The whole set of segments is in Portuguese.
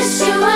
turtle doves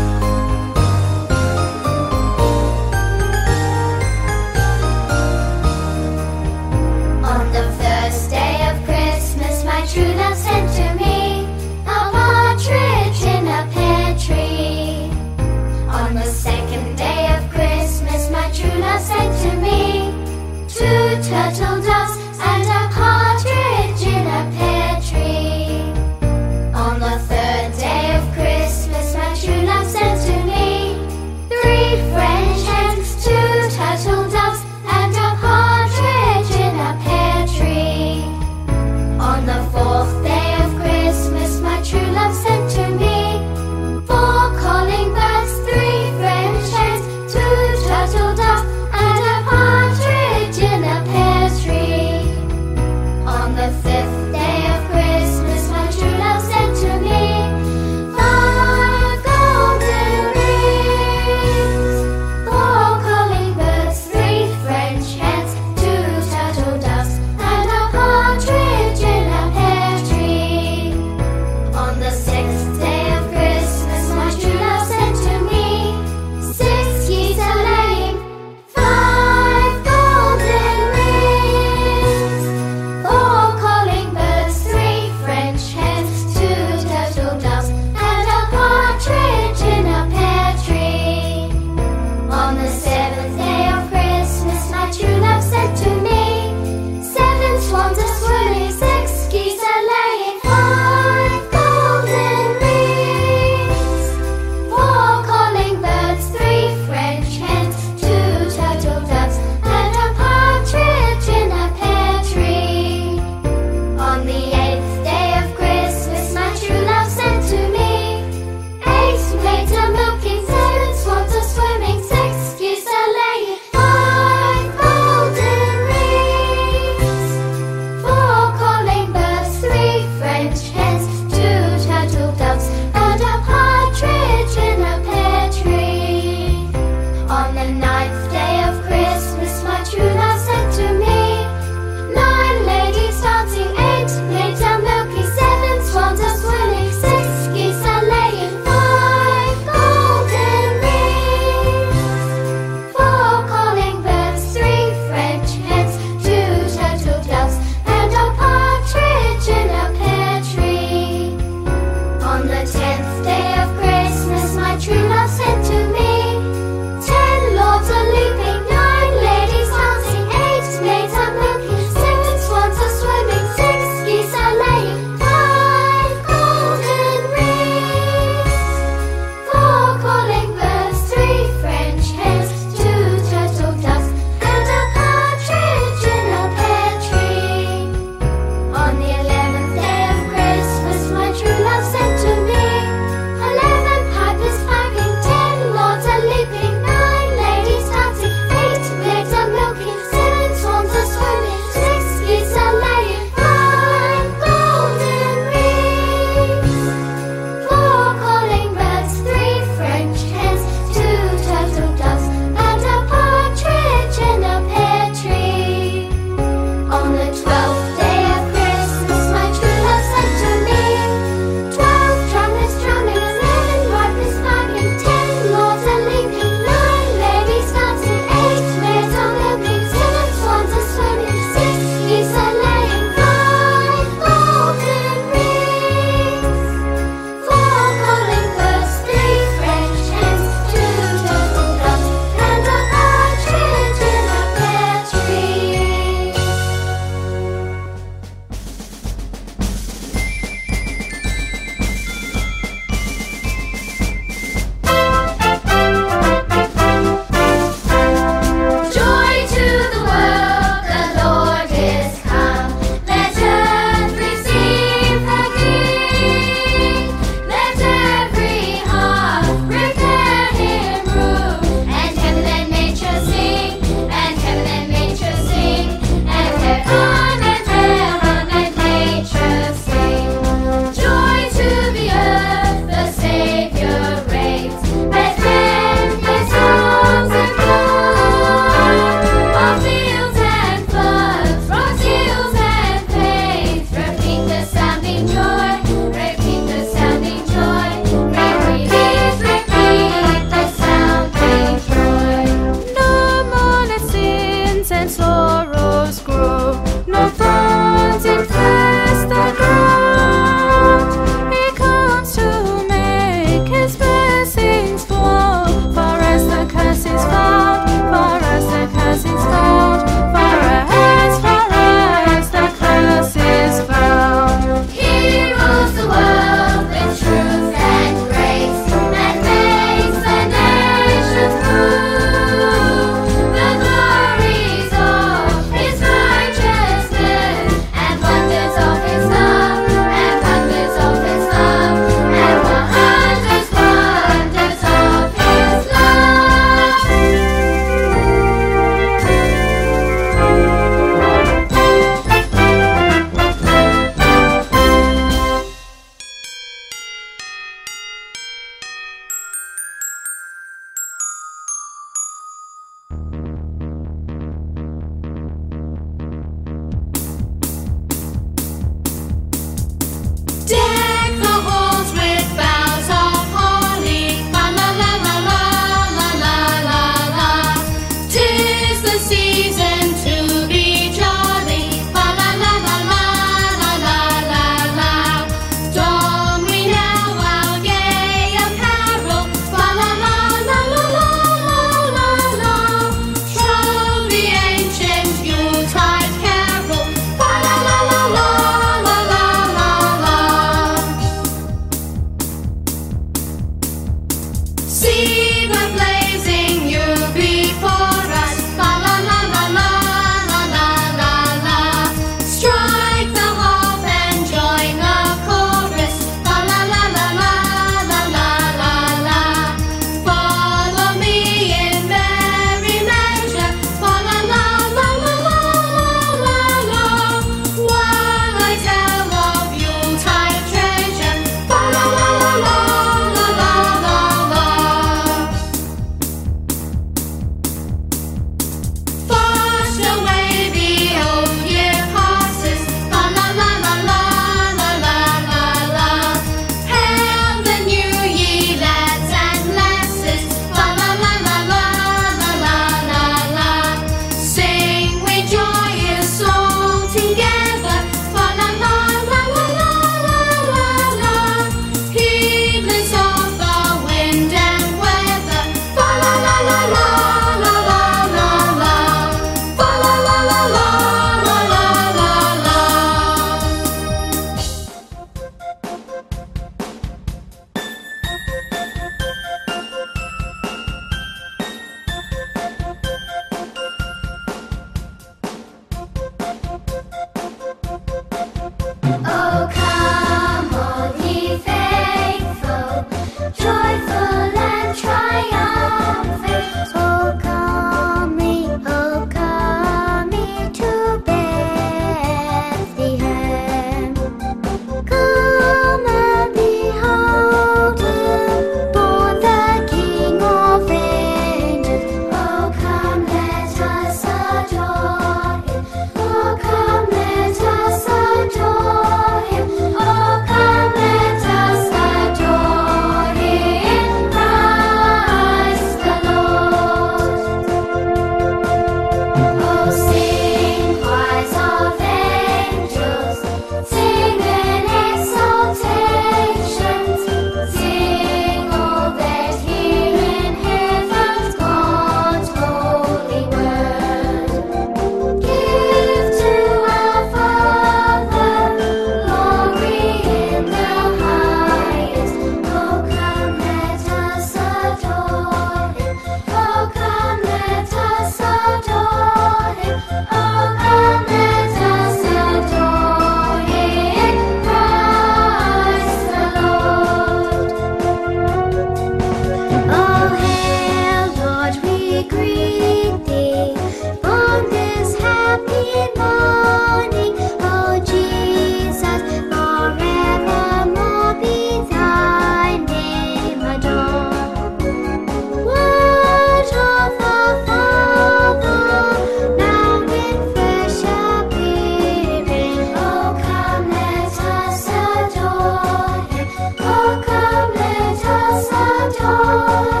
Oh.